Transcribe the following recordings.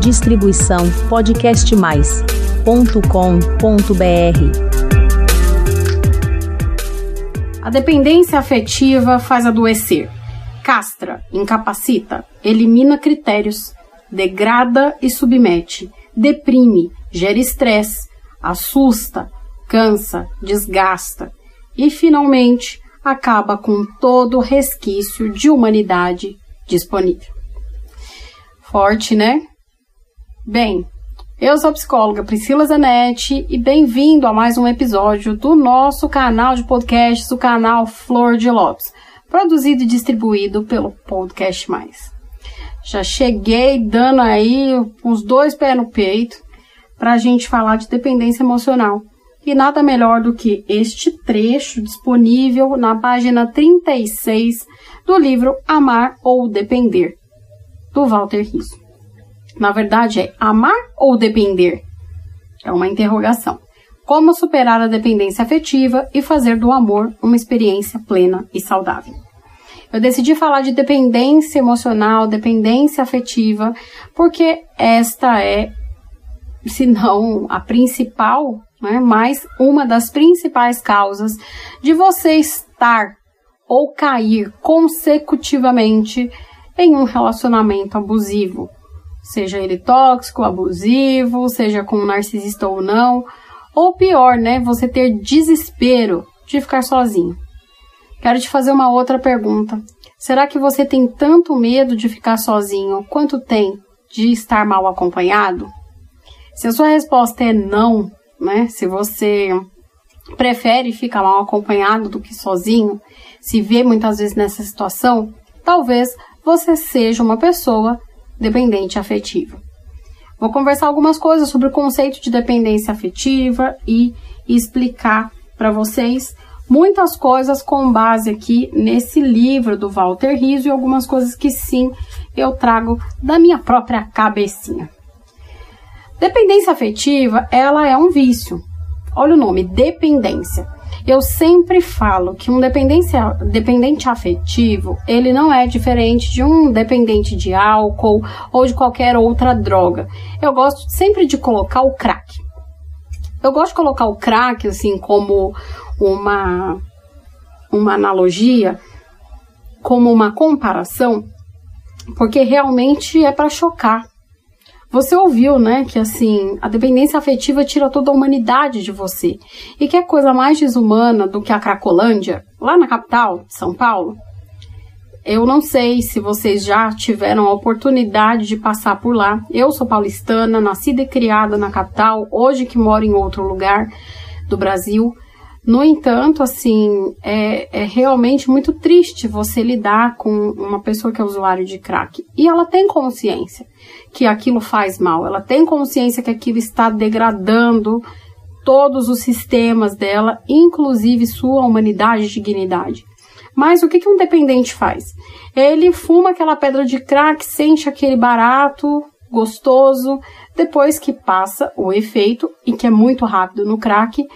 Distribuição podcastmais.com.br. A dependência afetiva faz adoecer, castra, incapacita, elimina critérios, degrada e submete, deprime, gera estresse, assusta, cansa, desgasta e, finalmente, acaba com todo resquício de humanidade disponível. Forte, né? Bem, eu sou a psicóloga Priscila Zanetti e bem-vindo a mais um episódio do nosso canal de podcasts, o canal Flor de Lopes, produzido e distribuído pelo Podcast Mais. Já cheguei dando aí uns dois pés no peito para a gente falar de dependência emocional. E nada melhor do que este trecho disponível na página 36 do livro Amar ou Depender, do Walter Rizzo. Na verdade, é amar ou depender? É uma interrogação. Como superar a dependência afetiva e fazer do amor uma experiência plena e saudável. Eu decidi falar de dependência emocional, dependência afetiva, porque esta é, se não a principal, né, mas uma das principais causas de você estar ou cair consecutivamente em um relacionamento abusivo, seja ele tóxico, abusivo, seja com um narcisista ou não, ou pior, né, você ter desespero de ficar sozinho. Quero te fazer uma outra pergunta. Será que você tem tanto medo de ficar sozinho quanto tem de estar mal acompanhado? Se a sua resposta é não, né? Se você prefere ficar mal acompanhado do que sozinho, se vê muitas vezes nessa situação, talvez você seja uma pessoa dependente afetiva. Vou conversar algumas coisas sobre o conceito de dependência afetiva e explicar para vocês muitas coisas com base aqui nesse livro do Walter Rizzo e algumas coisas que sim eu trago da minha própria cabecinha. Dependência afetiva, ela é um vício. Olha o nome, dependência. Eu sempre falo que um dependente afetivo, ele não é diferente de um dependente de álcool ou de qualquer outra droga. Eu gosto sempre de colocar o crack. Eu gosto de colocar o crack assim como uma, uma analogia, como uma comparação, porque realmente é para chocar. Você ouviu, né, que assim, a dependência afetiva tira toda a humanidade de você. E que é coisa mais desumana do que a Cracolândia, lá na capital, São Paulo? Eu não sei se vocês já tiveram a oportunidade de passar por lá. Eu sou paulistana, nascida e criada na capital, hoje que moro em outro lugar do Brasil. No entanto, assim, é, é, realmente muito triste você lidar com uma pessoa que é usuário de crack. E ela tem consciência que aquilo faz mal, ela tem consciência que aquilo está degradando todos os sistemas dela, inclusive sua humanidade e dignidade. Mas o que, que um dependente faz? Ele fuma aquela pedra de crack, sente aquele barato, gostoso, depois que passa o efeito, e que é muito rápido no crack,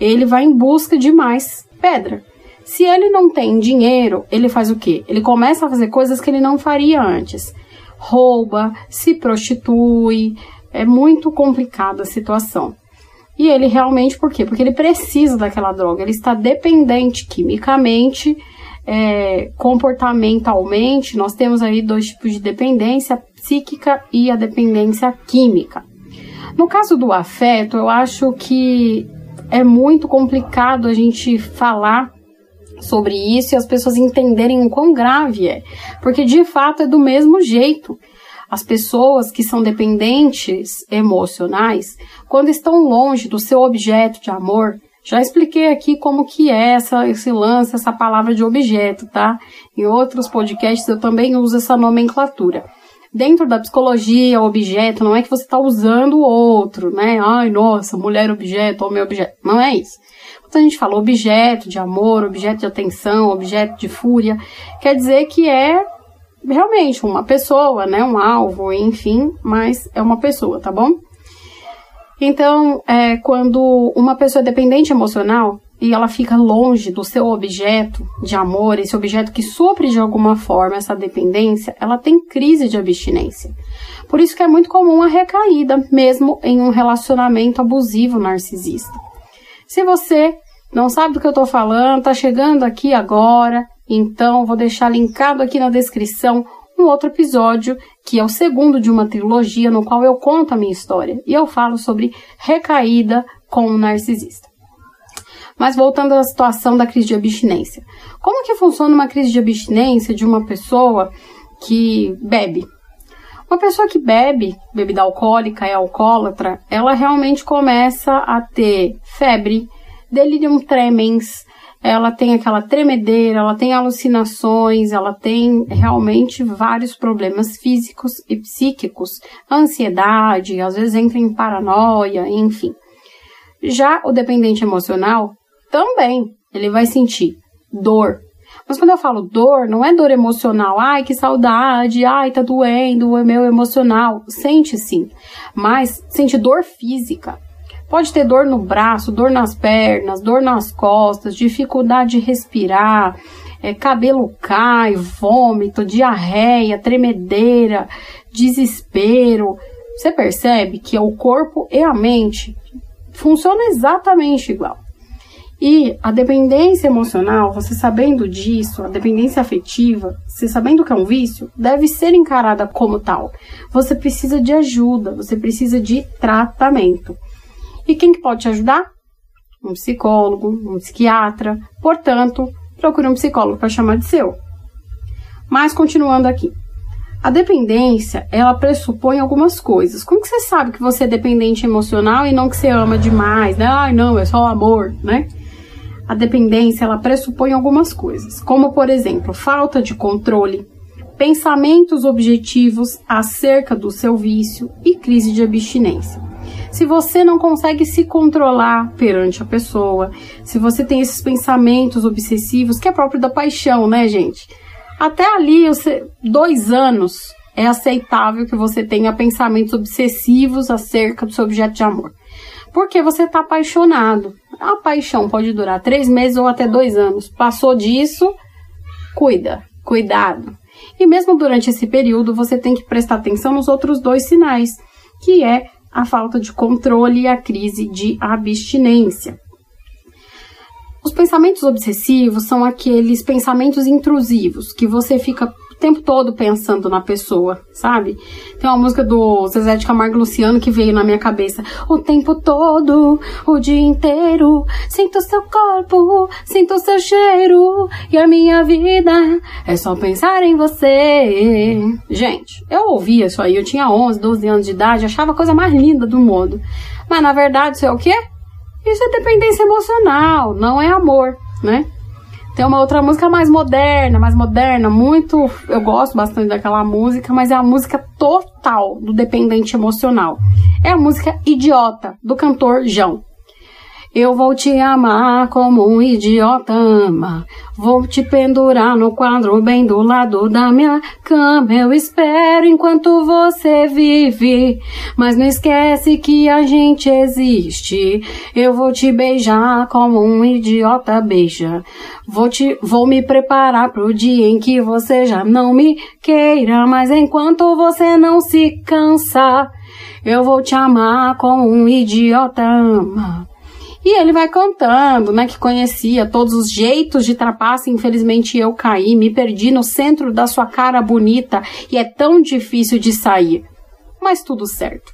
ele vai em busca de mais pedra. Se ele não tem dinheiro, ele faz o quê? Ele começa a fazer coisas que ele não faria antes. Rouba, se prostitui, é muito complicada a situação. E ele realmente, por quê? Porque ele precisa daquela droga, ele está dependente quimicamente é, comportamentalmente, nós temos aí dois tipos de dependência, psíquica e a dependência química. No caso do afeto, eu acho que é muito complicado a gente falar sobre isso e as pessoas entenderem o quão grave é, porque de fato é do mesmo jeito. As pessoas que são dependentes emocionais, quando estão longe do seu objeto de amor, já expliquei aqui como que é essa, esse lance, essa palavra de objeto, tá? Em outros podcasts eu também uso essa nomenclatura. Dentro da psicologia, objeto não é que você está usando o outro, né? Ai, nossa, mulher objeto, homem objeto. Não é isso. Quando a gente fala objeto de amor, objeto de atenção, objeto de fúria, quer dizer que é realmente uma pessoa, né? Um alvo, enfim, mas é uma pessoa, tá bom? Então, é, quando uma pessoa é dependente emocional, e ela fica longe do seu objeto de amor, esse objeto que supre de alguma forma essa dependência, ela tem crise de abstinência. Por isso que é muito comum a recaída, mesmo em um relacionamento abusivo narcisista. Se você não sabe do que eu estou falando, está chegando aqui agora, então vou deixar linkado aqui na descrição um outro episódio, que é o segundo de uma trilogia, no qual eu conto a minha história e eu falo sobre recaída com o narcisista. Mas voltando à situação da crise de abstinência. Como que funciona uma crise de abstinência de uma pessoa que bebe? Uma pessoa que bebe bebida alcoólica, é alcoólatra, ela realmente começa a ter febre, delirium tremens, ela tem aquela tremedeira, ela tem alucinações, ela tem realmente vários problemas físicos e psíquicos, ansiedade, às vezes entra em paranoia, enfim. Já o dependente emocional também, ele vai sentir dor, mas quando eu falo dor, não é dor emocional, ai que saudade, ai tá doendo, é meu emocional. Sente sim, mas sente dor física. Pode ter dor no braço, dor nas pernas, dor nas costas, dificuldade de respirar, é, cabelo cai, vômito, diarreia, tremedeira, desespero. Você percebe que o corpo e a mente funcionam exatamente igual. E a dependência emocional, você sabendo disso, a dependência afetiva, você sabendo que é um vício, deve ser encarada como tal. Você precisa de ajuda, você precisa de tratamento. E quem que pode te ajudar? Um psicólogo, um psiquiatra. Portanto, procure um psicólogo para chamar de seu. Mas continuando aqui. A dependência, ela pressupõe algumas coisas. Como que você sabe que você é dependente emocional e não que você ama demais, né? Ai, não, é só amor, né? A dependência ela pressupõe algumas coisas, como por exemplo, falta de controle, pensamentos objetivos acerca do seu vício e crise de abstinência. Se você não consegue se controlar perante a pessoa, se você tem esses pensamentos obsessivos, que é próprio da paixão, né, gente? Até ali, dois anos, é aceitável que você tenha pensamentos obsessivos acerca do seu objeto de amor porque você está apaixonado. A paixão pode durar três meses ou até dois anos. Passou disso, cuida, cuidado. E mesmo durante esse período, você tem que prestar atenção nos outros dois sinais, que é a falta de controle e a crise de abstinência. Os pensamentos obsessivos são aqueles pensamentos intrusivos que você fica tempo todo pensando na pessoa, sabe? Tem uma música do Zezé de Camargo Luciano que veio na minha cabeça. O tempo todo, o dia inteiro, sinto seu corpo, sinto seu cheiro e a minha vida é só pensar em você. Gente, eu ouvia isso aí, eu tinha 11, 12 anos de idade, achava a coisa mais linda do mundo. Mas na verdade, isso é o quê? Isso é dependência emocional, não é amor, né? Tem uma outra música mais moderna, mais moderna, muito. Eu gosto bastante daquela música, mas é a música total do dependente emocional. É a música Idiota, do cantor João. Eu vou te amar como um idiota ama. Vou te pendurar no quadro bem do lado da minha cama. Eu espero enquanto você vive. Mas não esquece que a gente existe. Eu vou te beijar como um idiota beija. Vou te, vou me preparar pro dia em que você já não me queira. Mas enquanto você não se cansa, eu vou te amar como um idiota ama. E ele vai contando, né, que conhecia todos os jeitos de trapaça, infelizmente eu caí, me perdi no centro da sua cara bonita e é tão difícil de sair. Mas tudo certo.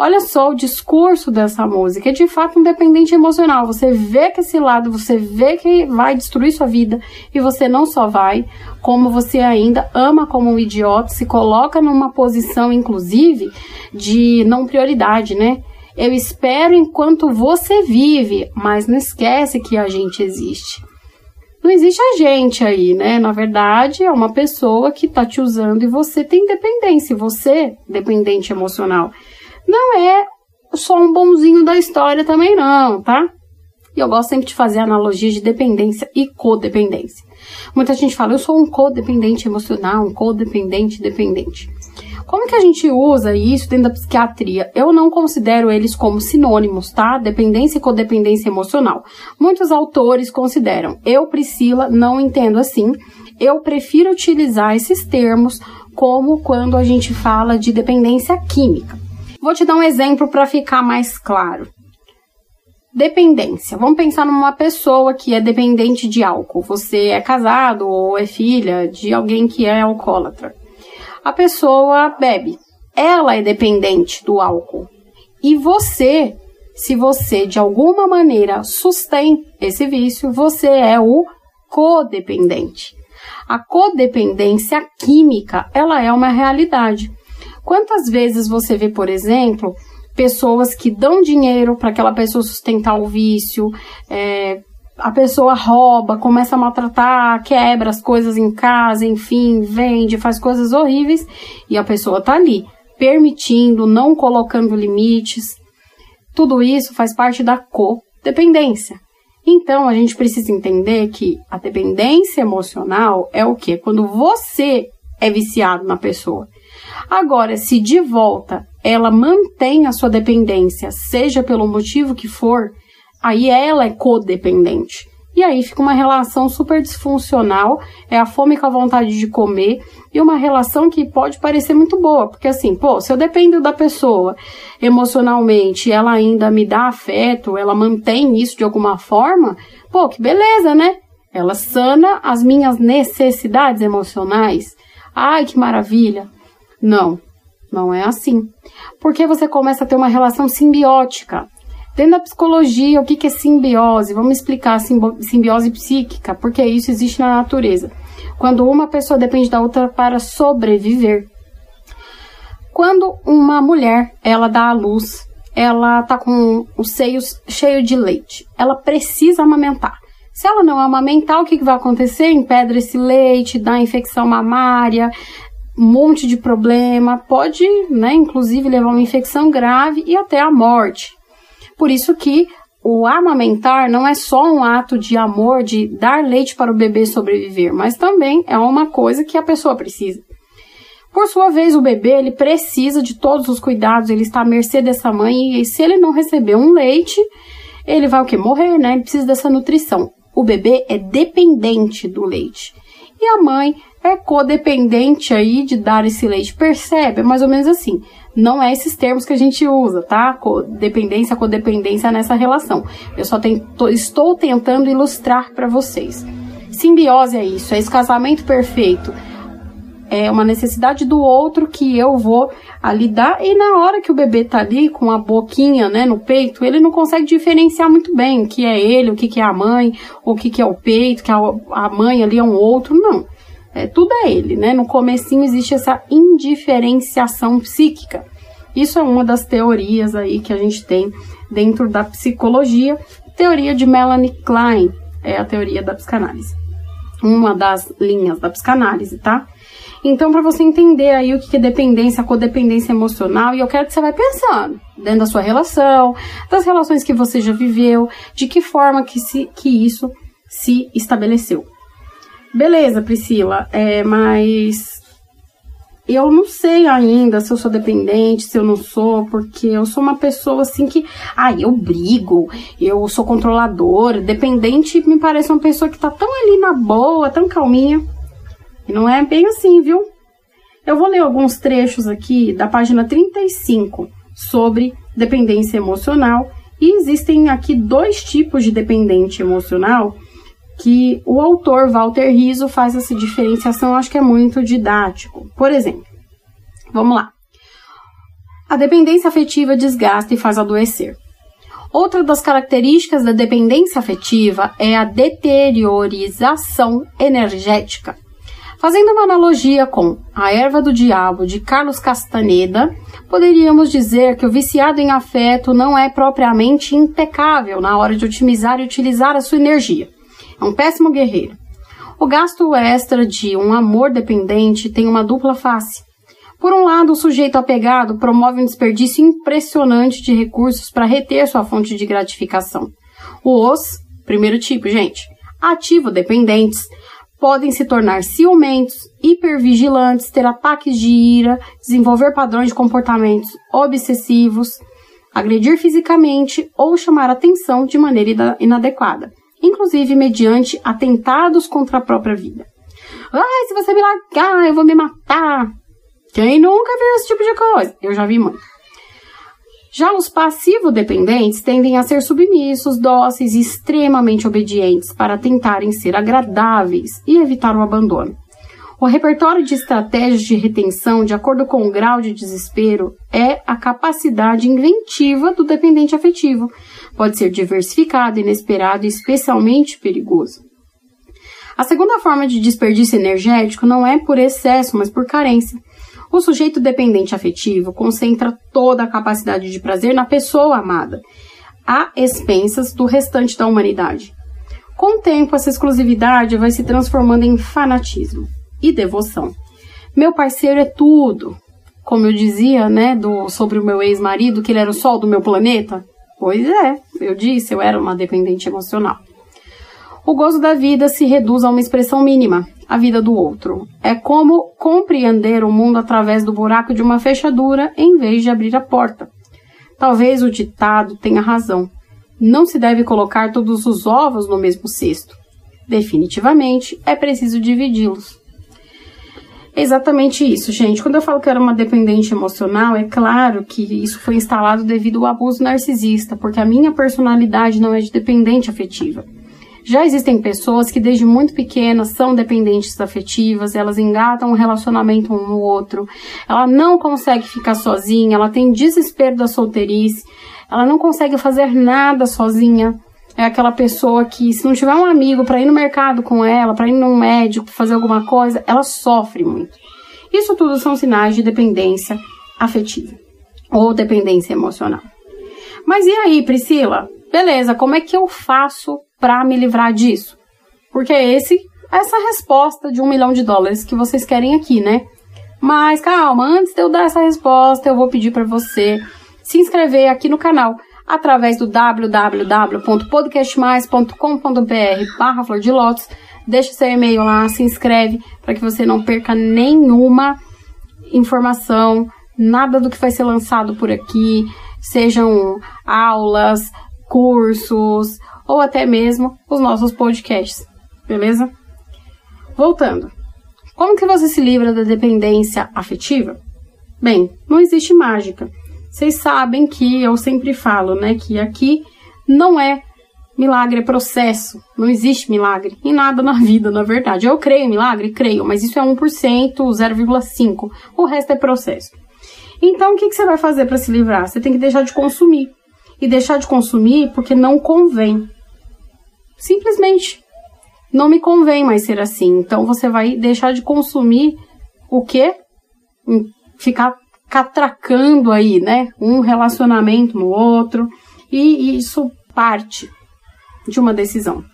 Olha só o discurso dessa música, é de fato um dependente emocional. Você vê que esse lado, você vê que vai destruir sua vida e você não só vai, como você ainda ama como um idiota, se coloca numa posição, inclusive, de não prioridade, né? Eu espero enquanto você vive, mas não esquece que a gente existe. Não existe a gente aí, né? Na verdade, é uma pessoa que tá te usando e você tem dependência, você dependente emocional. Não é só um bonzinho da história também não, tá? E eu gosto sempre de fazer analogia de dependência e codependência. Muita gente fala, eu sou um codependente emocional, um codependente dependente. Como que a gente usa isso dentro da psiquiatria? Eu não considero eles como sinônimos, tá? Dependência e codependência emocional. Muitos autores consideram. Eu, Priscila, não entendo assim. Eu prefiro utilizar esses termos como quando a gente fala de dependência química. Vou te dar um exemplo para ficar mais claro. Dependência. Vamos pensar numa pessoa que é dependente de álcool. Você é casado ou é filha de alguém que é alcoólatra a pessoa bebe. Ela é dependente do álcool. E você, se você de alguma maneira sustém esse vício, você é o codependente. A codependência química, ela é uma realidade. Quantas vezes você vê, por exemplo, pessoas que dão dinheiro para aquela pessoa sustentar o vício, é, a pessoa rouba, começa a maltratar, quebra as coisas em casa, enfim, vende, faz coisas horríveis e a pessoa tá ali, permitindo, não colocando limites. Tudo isso faz parte da codependência. Então a gente precisa entender que a dependência emocional é o que? Quando você é viciado na pessoa. Agora, se de volta ela mantém a sua dependência, seja pelo motivo que for, aí ela é codependente. E aí fica uma relação super disfuncional, é a fome com a vontade de comer, e uma relação que pode parecer muito boa, porque assim, pô, se eu dependo da pessoa emocionalmente, ela ainda me dá afeto, ela mantém isso de alguma forma, pô, que beleza, né? Ela sana as minhas necessidades emocionais. Ai, que maravilha. Não, não é assim. Porque você começa a ter uma relação simbiótica. Dentro da psicologia, o que é simbiose? Vamos explicar a simbiose psíquica, porque isso existe na natureza. Quando uma pessoa depende da outra para sobreviver. Quando uma mulher, ela dá à luz, ela tá com os seios cheios de leite, ela precisa amamentar. Se ela não amamentar, o que, que vai acontecer? Empedra esse leite, dá infecção mamária, um monte de problema, pode, né, inclusive levar uma infecção grave e até a morte. Por isso que o amamentar não é só um ato de amor, de dar leite para o bebê sobreviver, mas também é uma coisa que a pessoa precisa. Por sua vez, o bebê ele precisa de todos os cuidados, ele está à mercê dessa mãe e se ele não receber um leite, ele vai o que morrer, né? Ele precisa dessa nutrição. O bebê é dependente do leite. E a mãe é codependente aí de dar esse leite. Percebe? É mais ou menos assim. Não é esses termos que a gente usa, tá? Dependência, codependência nessa relação. Eu só tento, estou tentando ilustrar para vocês. Simbiose é isso, é esse casamento perfeito. É uma necessidade do outro que eu vou ali dar. E na hora que o bebê tá ali com a boquinha, né, no peito, ele não consegue diferenciar muito bem o que é ele, o que, que é a mãe, o que, que é o peito, que a mãe ali é um outro. Não é, tudo é ele, né? No comecinho existe essa indiferenciação psíquica. Isso é uma das teorias aí que a gente tem dentro da psicologia. Teoria de Melanie Klein é a teoria da psicanálise. Uma das linhas da psicanálise, tá? Então, para você entender aí o que é dependência, codependência emocional, e eu quero que você vá pensando dentro da sua relação, das relações que você já viveu, de que forma que, se, que isso se estabeleceu. Beleza, Priscila, é, mas eu não sei ainda se eu sou dependente, se eu não sou, porque eu sou uma pessoa assim que, ah, eu brigo, eu sou controladora, dependente me parece uma pessoa que tá tão ali na boa, tão calminha. E não é bem assim, viu? Eu vou ler alguns trechos aqui da página 35 sobre dependência emocional e existem aqui dois tipos de dependente emocional que o autor Walter Rizzo faz essa diferenciação, acho que é muito didático. Por exemplo, vamos lá. A dependência afetiva desgasta e faz adoecer. Outra das características da dependência afetiva é a deteriorização energética. Fazendo uma analogia com A Erva do Diabo de Carlos Castaneda, poderíamos dizer que o viciado em afeto não é propriamente impecável na hora de otimizar e utilizar a sua energia. É um péssimo guerreiro. O gasto extra de um amor dependente tem uma dupla face. Por um lado, o sujeito apegado promove um desperdício impressionante de recursos para reter sua fonte de gratificação. Os, primeiro tipo, gente, ativo dependentes, podem se tornar ciumentos, hipervigilantes, ter ataques de ira, desenvolver padrões de comportamentos obsessivos, agredir fisicamente ou chamar atenção de maneira inadequada, inclusive mediante atentados contra a própria vida. Ai, se você me largar, eu vou me matar. Quem nunca viu esse tipo de coisa? Eu já vi muito. Já os passivo-dependentes tendem a ser submissos, dóceis e extremamente obedientes para tentarem ser agradáveis e evitar o abandono. O repertório de estratégias de retenção, de acordo com o grau de desespero, é a capacidade inventiva do dependente afetivo. Pode ser diversificado, inesperado e especialmente perigoso. A segunda forma de desperdício energético não é por excesso, mas por carência. O sujeito dependente afetivo concentra toda a capacidade de prazer na pessoa amada, a expensas do restante da humanidade. Com o tempo, essa exclusividade vai se transformando em fanatismo e devoção. Meu parceiro é tudo. Como eu dizia, né, do, sobre o meu ex-marido, que ele era o sol do meu planeta. Pois é, eu disse, eu era uma dependente emocional. O gozo da vida se reduz a uma expressão mínima, a vida do outro. É como compreender o mundo através do buraco de uma fechadura em vez de abrir a porta. Talvez o ditado tenha razão. Não se deve colocar todos os ovos no mesmo cesto. Definitivamente é preciso dividi-los. Exatamente isso, gente. Quando eu falo que era uma dependente emocional, é claro que isso foi instalado devido ao abuso narcisista, porque a minha personalidade não é de dependente afetiva. Já existem pessoas que desde muito pequenas são dependentes afetivas, elas engatam um relacionamento um no outro, ela não consegue ficar sozinha, ela tem desespero da solteirice, ela não consegue fazer nada sozinha. É aquela pessoa que, se não tiver um amigo para ir no mercado com ela, para ir num médico, fazer alguma coisa, ela sofre muito. Isso tudo são sinais de dependência afetiva ou dependência emocional. Mas e aí, Priscila? Beleza, como é que eu faço para me livrar disso? Porque é esse essa resposta de um milhão de dólares que vocês querem aqui, né? Mas calma, antes de eu dar essa resposta, eu vou pedir para você se inscrever aqui no canal através do www.podcastmais.com.br barra flor de lótus. Deixa seu e-mail lá, se inscreve para que você não perca nenhuma informação, nada do que vai ser lançado por aqui, sejam aulas, cursos, ou até mesmo os nossos podcasts, beleza? Voltando. Como que você se livra da dependência afetiva? Bem, não existe mágica. Vocês sabem que eu sempre falo, né, que aqui não é milagre, é processo. Não existe milagre em nada na vida, na verdade. Eu creio em milagre? Creio, mas isso é 1%, 0,5%. O resto é processo. Então, o que, que você vai fazer para se livrar? Você tem que deixar de consumir. E deixar de consumir porque não convém. Simplesmente não me convém mais ser assim. Então você vai deixar de consumir o quê? Ficar catracando aí, né? Um relacionamento no outro. E isso parte de uma decisão.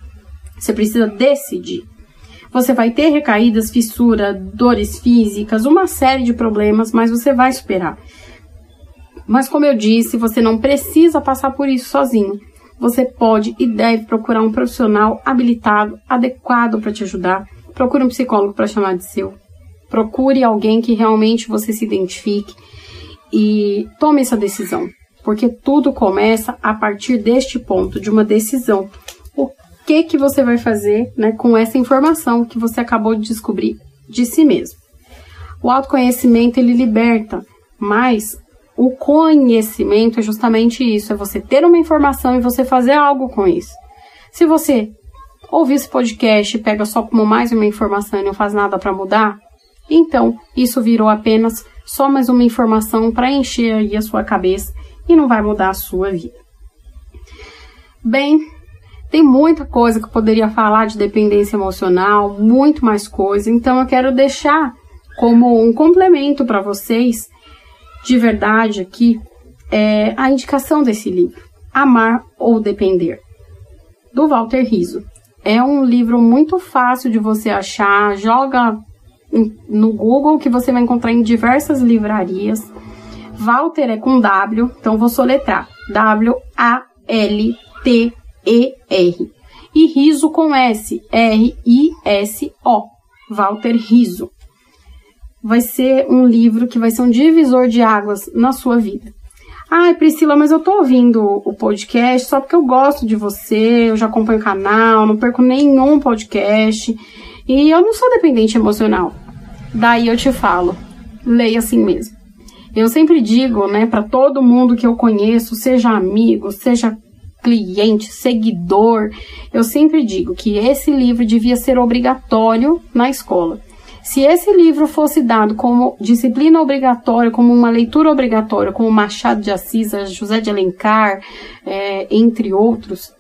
Você precisa decidir. Você vai ter recaídas, fissura, dores físicas, uma série de problemas, mas você vai superar. Mas como eu disse, você não precisa passar por isso sozinho você pode e deve procurar um profissional habilitado, adequado para te ajudar. Procure um psicólogo para chamar de seu. Procure alguém que realmente você se identifique e tome essa decisão, porque tudo começa a partir deste ponto, de uma decisão. O que que você vai fazer, né, com essa informação que você acabou de descobrir de si mesmo? O autoconhecimento ele liberta, mas o conhecimento é justamente isso, é você ter uma informação e você fazer algo com isso. Se você ouvir esse podcast e pega só como mais uma informação e não faz nada para mudar, então isso virou apenas só mais uma informação para encher aí a sua cabeça e não vai mudar a sua vida. Bem, tem muita coisa que eu poderia falar de dependência emocional, muito mais coisa, então eu quero deixar como um complemento para vocês de verdade aqui é a indicação desse livro, Amar ou Depender, do Walter Riso. É um livro muito fácil de você achar, joga no Google que você vai encontrar em diversas livrarias. Walter é com W, então vou soletrar: W-A-L-T-E-R. e Riso com S, R-I-S-O, Walter Riso. Vai ser um livro que vai ser um divisor de águas na sua vida. Ai, Priscila, mas eu tô ouvindo o podcast só porque eu gosto de você, eu já acompanho o canal, não perco nenhum podcast e eu não sou dependente emocional. Daí eu te falo, leia assim mesmo. Eu sempre digo, né, para todo mundo que eu conheço, seja amigo, seja cliente, seguidor, eu sempre digo que esse livro devia ser obrigatório na escola. Se esse livro fosse dado como disciplina obrigatória, como uma leitura obrigatória, como Machado de Assis, José de Alencar, é, entre outros,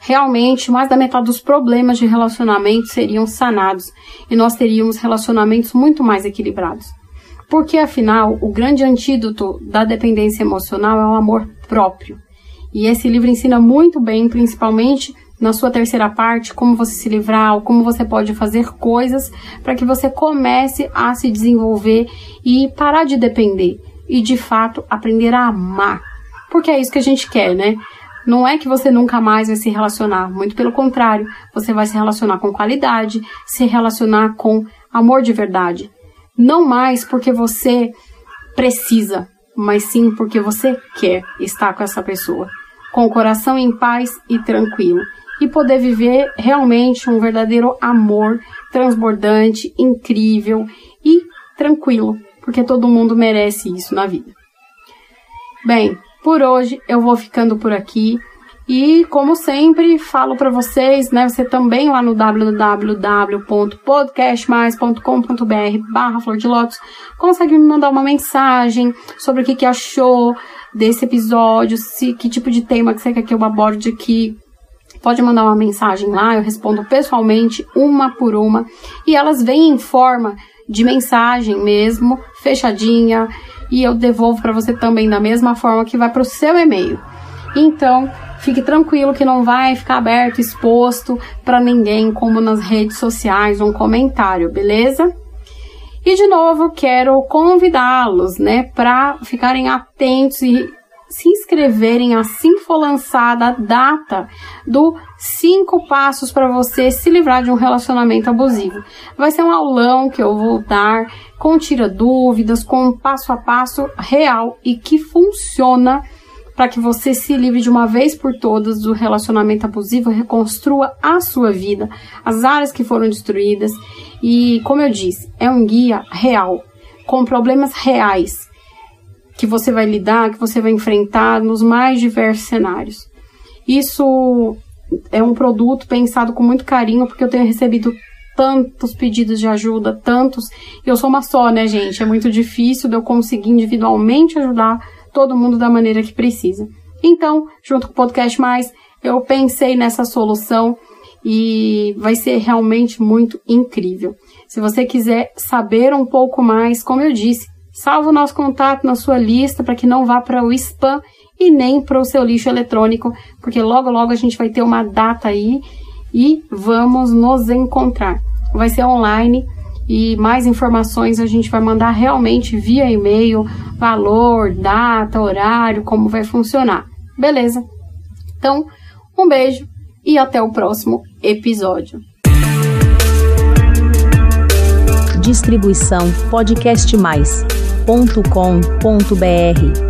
realmente mais da metade dos problemas de relacionamento seriam sanados e nós teríamos relacionamentos muito mais equilibrados. Porque afinal, o grande antídoto da dependência emocional é o amor próprio. E esse livro ensina muito bem, principalmente na sua terceira parte, como você se livrar, ou como você pode fazer coisas para que você comece a se desenvolver e parar de depender e de fato aprender a amar. Porque é isso que a gente quer, né? Não é que você nunca mais vai se relacionar, muito pelo contrário, você vai se relacionar com qualidade, se relacionar com amor de verdade. Não mais porque você precisa, mas sim porque você quer estar com essa pessoa com o coração em paz e tranquilo, e poder viver realmente um verdadeiro amor transbordante, incrível e tranquilo, porque todo mundo merece isso na vida. Bem, por hoje eu vou ficando por aqui. E como sempre, falo para vocês, né, você também lá no www.podcastmais.com.br barra Flor de Lótus, consegue me mandar uma mensagem sobre o que, que achou, desse episódio, se que tipo de tema que você quer que eu aborde aqui. Pode mandar uma mensagem lá, eu respondo pessoalmente, uma por uma, e elas vêm em forma de mensagem mesmo, fechadinha, e eu devolvo para você também da mesma forma que vai para o seu e-mail. Então, fique tranquilo que não vai ficar aberto, exposto para ninguém, como nas redes sociais, um comentário, beleza? E de novo, quero convidá-los, né, para ficarem atentos e se inscreverem assim for lançada a data do cinco passos para você se livrar de um relacionamento abusivo. Vai ser um aulão que eu vou dar com tira dúvidas, com um passo a passo real e que funciona para que você se livre de uma vez por todas do relacionamento abusivo, reconstrua a sua vida, as áreas que foram destruídas e, como eu disse, é um guia real, com problemas reais que você vai lidar, que você vai enfrentar nos mais diversos cenários. Isso é um produto pensado com muito carinho, porque eu tenho recebido tantos pedidos de ajuda, tantos. Eu sou uma só, né, gente? É muito difícil de eu conseguir individualmente ajudar todo mundo da maneira que precisa. Então, junto com o Podcast Mais, eu pensei nessa solução e vai ser realmente muito incrível. Se você quiser saber um pouco mais, como eu disse, salva o nosso contato na sua lista para que não vá para o spam e nem para o seu lixo eletrônico, porque logo logo a gente vai ter uma data aí e vamos nos encontrar. Vai ser online e mais informações a gente vai mandar realmente via e-mail, valor, data, horário, como vai funcionar. Beleza? Então, um beijo e até o próximo episódio. Distribuição podcastmais.com.br